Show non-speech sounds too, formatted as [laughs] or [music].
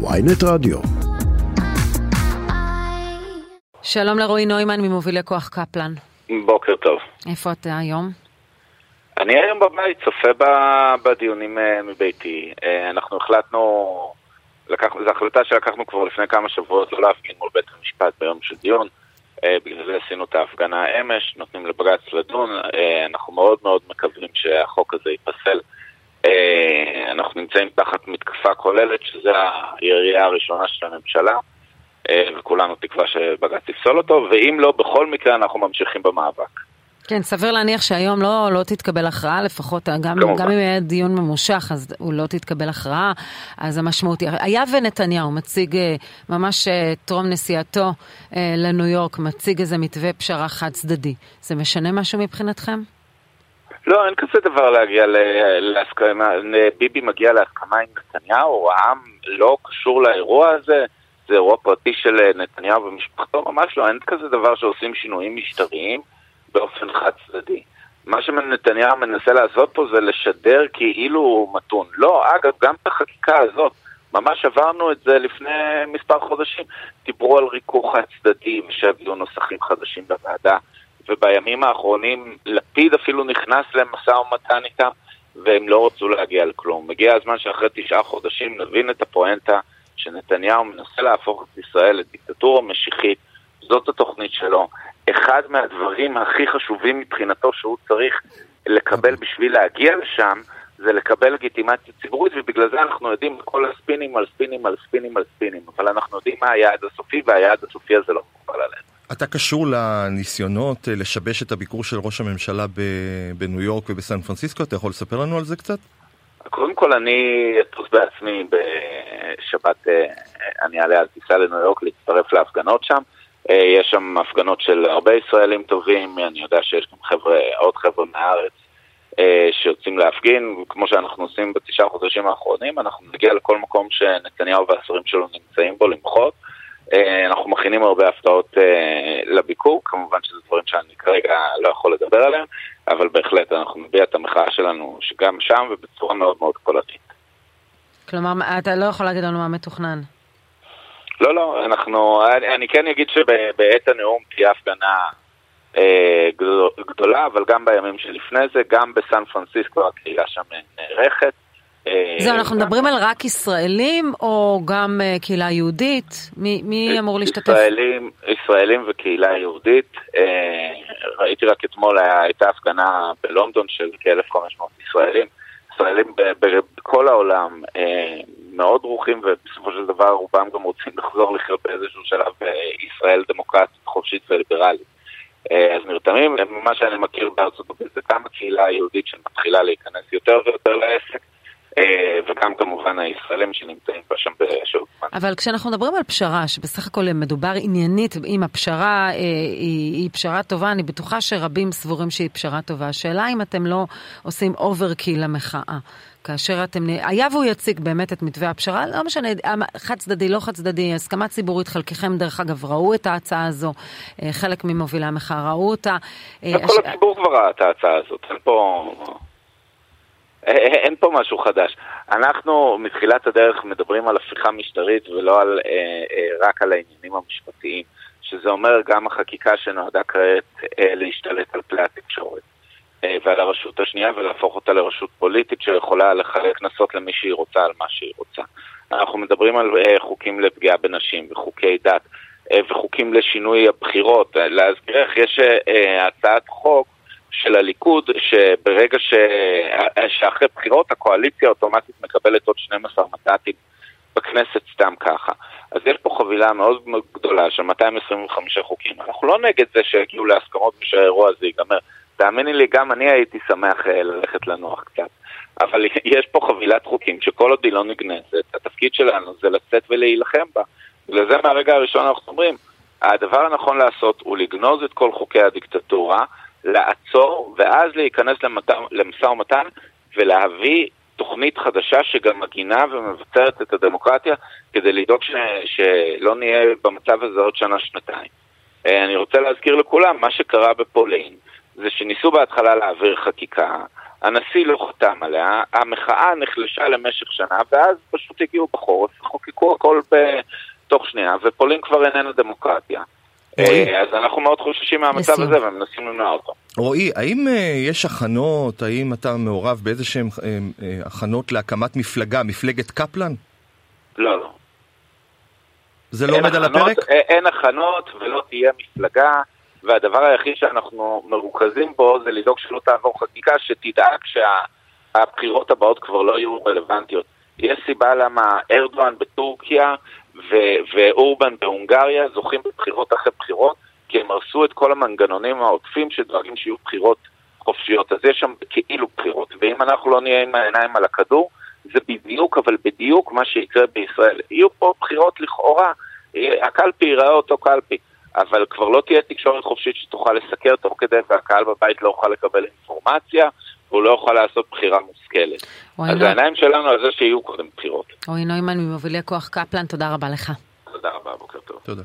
ויינט רדיו. שלום לרועי נוימן ממובילי כוח קפלן. בוקר טוב. איפה אתה היום? אני היום בבית, צופה בדיונים אה, מביתי. אה, אנחנו החלטנו, לקח, זו החלטה שלקחנו כבר לפני כמה שבועות לא להפגין מול בית המשפט ביום של דיון. אה, בגלל זה עשינו את ההפגנה אמש, נותנים לבג"ץ לדון. אנחנו מאוד מאוד מקווים שהחוק הזה ייפסל. נמצאים תחת מתקפה כוללת, שזו הירייה הראשונה של הממשלה. וכולנו תקווה שבג"ץ יפסול אותו, ואם לא, בכל מקרה אנחנו ממשיכים במאבק. כן, סביר להניח שהיום לא, לא תתקבל הכרעה, לפחות גם, גם אם יהיה דיון ממושך, אז הוא לא תתקבל הכרעה, אז המשמעות היא, היה ונתניהו מציג אה, ממש אה, טרום נסיעתו אה, לניו יורק, מציג איזה מתווה פשרה חד צדדי, זה משנה משהו מבחינתכם? לא, אין כזה דבר להגיע להסכמה, ביבי מגיע להסכמה עם נתניהו, העם לא קשור לאירוע הזה, זה אירוע פרטי של נתניהו ומשפחתו, ממש לא, אין כזה דבר שעושים שינויים משטריים. באופן חד צדדי. מה שנתניהו מנסה לעשות פה זה לשדר כאילו הוא מתון. לא, אגב, גם בחקיקה הזאת, ממש עברנו את זה לפני מספר חודשים. דיברו על ריכוך חד צדדי ושהביאו נוסחים חדשים בוועדה, ובימים האחרונים לפיד אפילו נכנס למשא ומתן איתם, והם לא רצו להגיע לכלום. מגיע הזמן שאחרי תשעה חודשים נבין את הפואנטה שנתניהו מנסה להפוך את ישראל לדיקטטורה משיחית, זאת התוכנית שלו. אחד מהדברים הכי חשובים מבחינתו שהוא צריך לקבל בשביל להגיע לשם, זה לקבל לגיטימציה ציבורית, ובגלל זה אנחנו יודעים כל הספינים על ספינים על ספינים על ספינים, אבל אנחנו יודעים מה היעד הסופי, והיעד הסופי הזה לא מקובל עלינו. אתה קשור לניסיונות אה, לשבש את הביקור של ראש הממשלה בניו יורק ובסן פרנסיסקו? אתה יכול לספר לנו על זה קצת? קודם כל אני אטוס בעצמי בשבת, אה, אני אעלה על טיסה לניו יורק להצטרף להפגנות שם. אה, יש שם הפגנות של הרבה ישראלים טובים, אני יודע שיש גם חבר'ה, עוד חבר'ה מהארץ שיוצאים להפגין, כמו שאנחנו עושים בתשעה חודשים האחרונים, אנחנו נגיע לכל מקום שנתניהו והשרים שלו נמצאים בו למחות. אה, אנחנו מכינים הרבה הפתעות לביקור, כמובן שזה דברים שאני כרגע לא יכול לדבר עליהם, אבל בהחלט אנחנו נביע את המחאה שלנו שגם שם ובצורה מאוד מאוד קולתית. כלומר, אתה לא יכול להגיד לנו מה מתוכנן. לא, לא, אנחנו, אני, אני כן אגיד שבעת הנאום תהיה הפגנה אה, גדולה, אבל גם בימים שלפני זה, גם בסן פרנסיסקו הקהילה שם נערכת. אה, זהו, אנחנו מדברים על רק ישראלים או גם אה, קהילה יהודית? מי, מי אמור להשתתף? ישראלים, ישראלים וקהילה יהודית. אה, ראיתי רק אתמול, הייתה הפגנה בלונדון של כ-1,500 ישראלים. ישראלים בכל העולם מאוד דרוכים, ובסופו של דבר רובם גם רוצים לחזור לחיות באיזשהו שלב בישראל דמוקרטית, חופשית וליברלית. אז נרתמים, מה שאני מכיר בארצות הברית זה גם הקהילה היהודית שמתחילה להיכנס יותר ויותר לעסק. וגם כמובן הישראלים שנמצאים בה שם בשעות זמן. אבל כשאנחנו מדברים על פשרה, שבסך הכל מדובר עניינית, אם הפשרה אה, היא, היא פשרה טובה, אני בטוחה שרבים סבורים שהיא פשרה טובה. השאלה אם אתם לא עושים overkill למחאה. כאשר אתם, היה והוא יציג באמת את מתווה הפשרה, לא משנה, חד צדדי, לא חד צדדי, הסכמה ציבורית, חלקכם דרך אגב ראו את ההצעה הזו, אה, חלק ממובילי המחאה ראו אותה. אה, כל הש... הציבור כבר ראה את ההצעה הזאת, אין פה... אין פה משהו חדש. אנחנו מתחילת הדרך מדברים על הפיכה משטרית ולא על, אה, אה, רק על העניינים המשפטיים, שזה אומר גם החקיקה שנועדה כעת אה, להשתלט על כלי התקשורת. אה, ועל הרשות השנייה ולהפוך אותה לרשות פוליטית שיכולה לחלק קנסות למי שהיא רוצה על מה שהיא רוצה. אנחנו מדברים על אה, חוקים לפגיעה בנשים וחוקי דת אה, וחוקים לשינוי הבחירות. להזכירך, יש הצעת חוק של הליכוד שברגע ש... שאחרי בחירות הקואליציה אוטומטית מקבלת עוד 12 מנדטים בכנסת סתם ככה. אז יש פה חבילה מאוד גדולה של 225 חוקים. אנחנו לא נגד זה שיגיעו להסכמות ושהאירוע הזה ייגמר. תאמיני לי, גם אני הייתי שמח אה, ללכת לנוח קצת. אבל [laughs] יש פה חבילת חוקים שכל עוד היא לא נגנזת, התפקיד שלנו זה לצאת ולהילחם בה. בגלל זה מהרגע הראשון אנחנו אומרים, הדבר הנכון לעשות הוא לגנוז את כל חוקי הדיקטטורה, לעצור, ואז להיכנס למשא ומתן ולהביא תוכנית חדשה שגם מגינה ומבצרת את הדמוקרטיה כדי לדאוג ש... שלא נהיה במצב הזה עוד שנה-שנתיים. אה, אני רוצה להזכיר לכולם, מה שקרה בפולין זה שניסו בהתחלה להעביר חקיקה, הנשיא לא חתם עליה, המחאה נחלשה למשך שנה, ואז פשוט הגיעו בחורף, חוקקו הכל בתוך שנייה, ופולין כבר איננה דמוקרטיה. אה, אז אנחנו מאוד חוששים מהמצב הזה ומנסים למנוע אותו. רועי, האם אה, יש הכנות, האם אתה מעורב באיזה שהן אה, הכנות להקמת מפלגה, מפלגת קפלן? לא, לא. זה לא עומד על הפרק? אין הכנות ולא תהיה מפלגה. והדבר היחיד שאנחנו מרוכזים בו זה לדאוג שלא תעבור חקיקה שתדאג שהבחירות הבאות כבר לא יהיו רלוונטיות. יש סיבה למה ארדואן בטורקיה ו- ואורבן בהונגריה זוכים בבחירות אחרי בחירות, כי הם הרסו את כל המנגנונים העוטפים שדואגים שיהיו בחירות חופשיות. אז יש שם כאילו בחירות, ואם אנחנו לא נהיה עם העיניים על הכדור, זה בדיוק, אבל בדיוק מה שיקרה בישראל. יהיו פה בחירות לכאורה, הקלפי ייראה אותו קלפי. אבל כבר לא תהיה תקשורת חופשית שתוכל לסקר תוך כדי והקהל בבית לא יוכל לקבל אינפורמציה והוא לא יוכל לעשות בחירה מושכלת. אז העיניים שלנו על זה שיהיו קודם בחירות. רועי נוימן ממובילי כוח קפלן, תודה רבה לך. תודה רבה, בוקר טוב. תודה.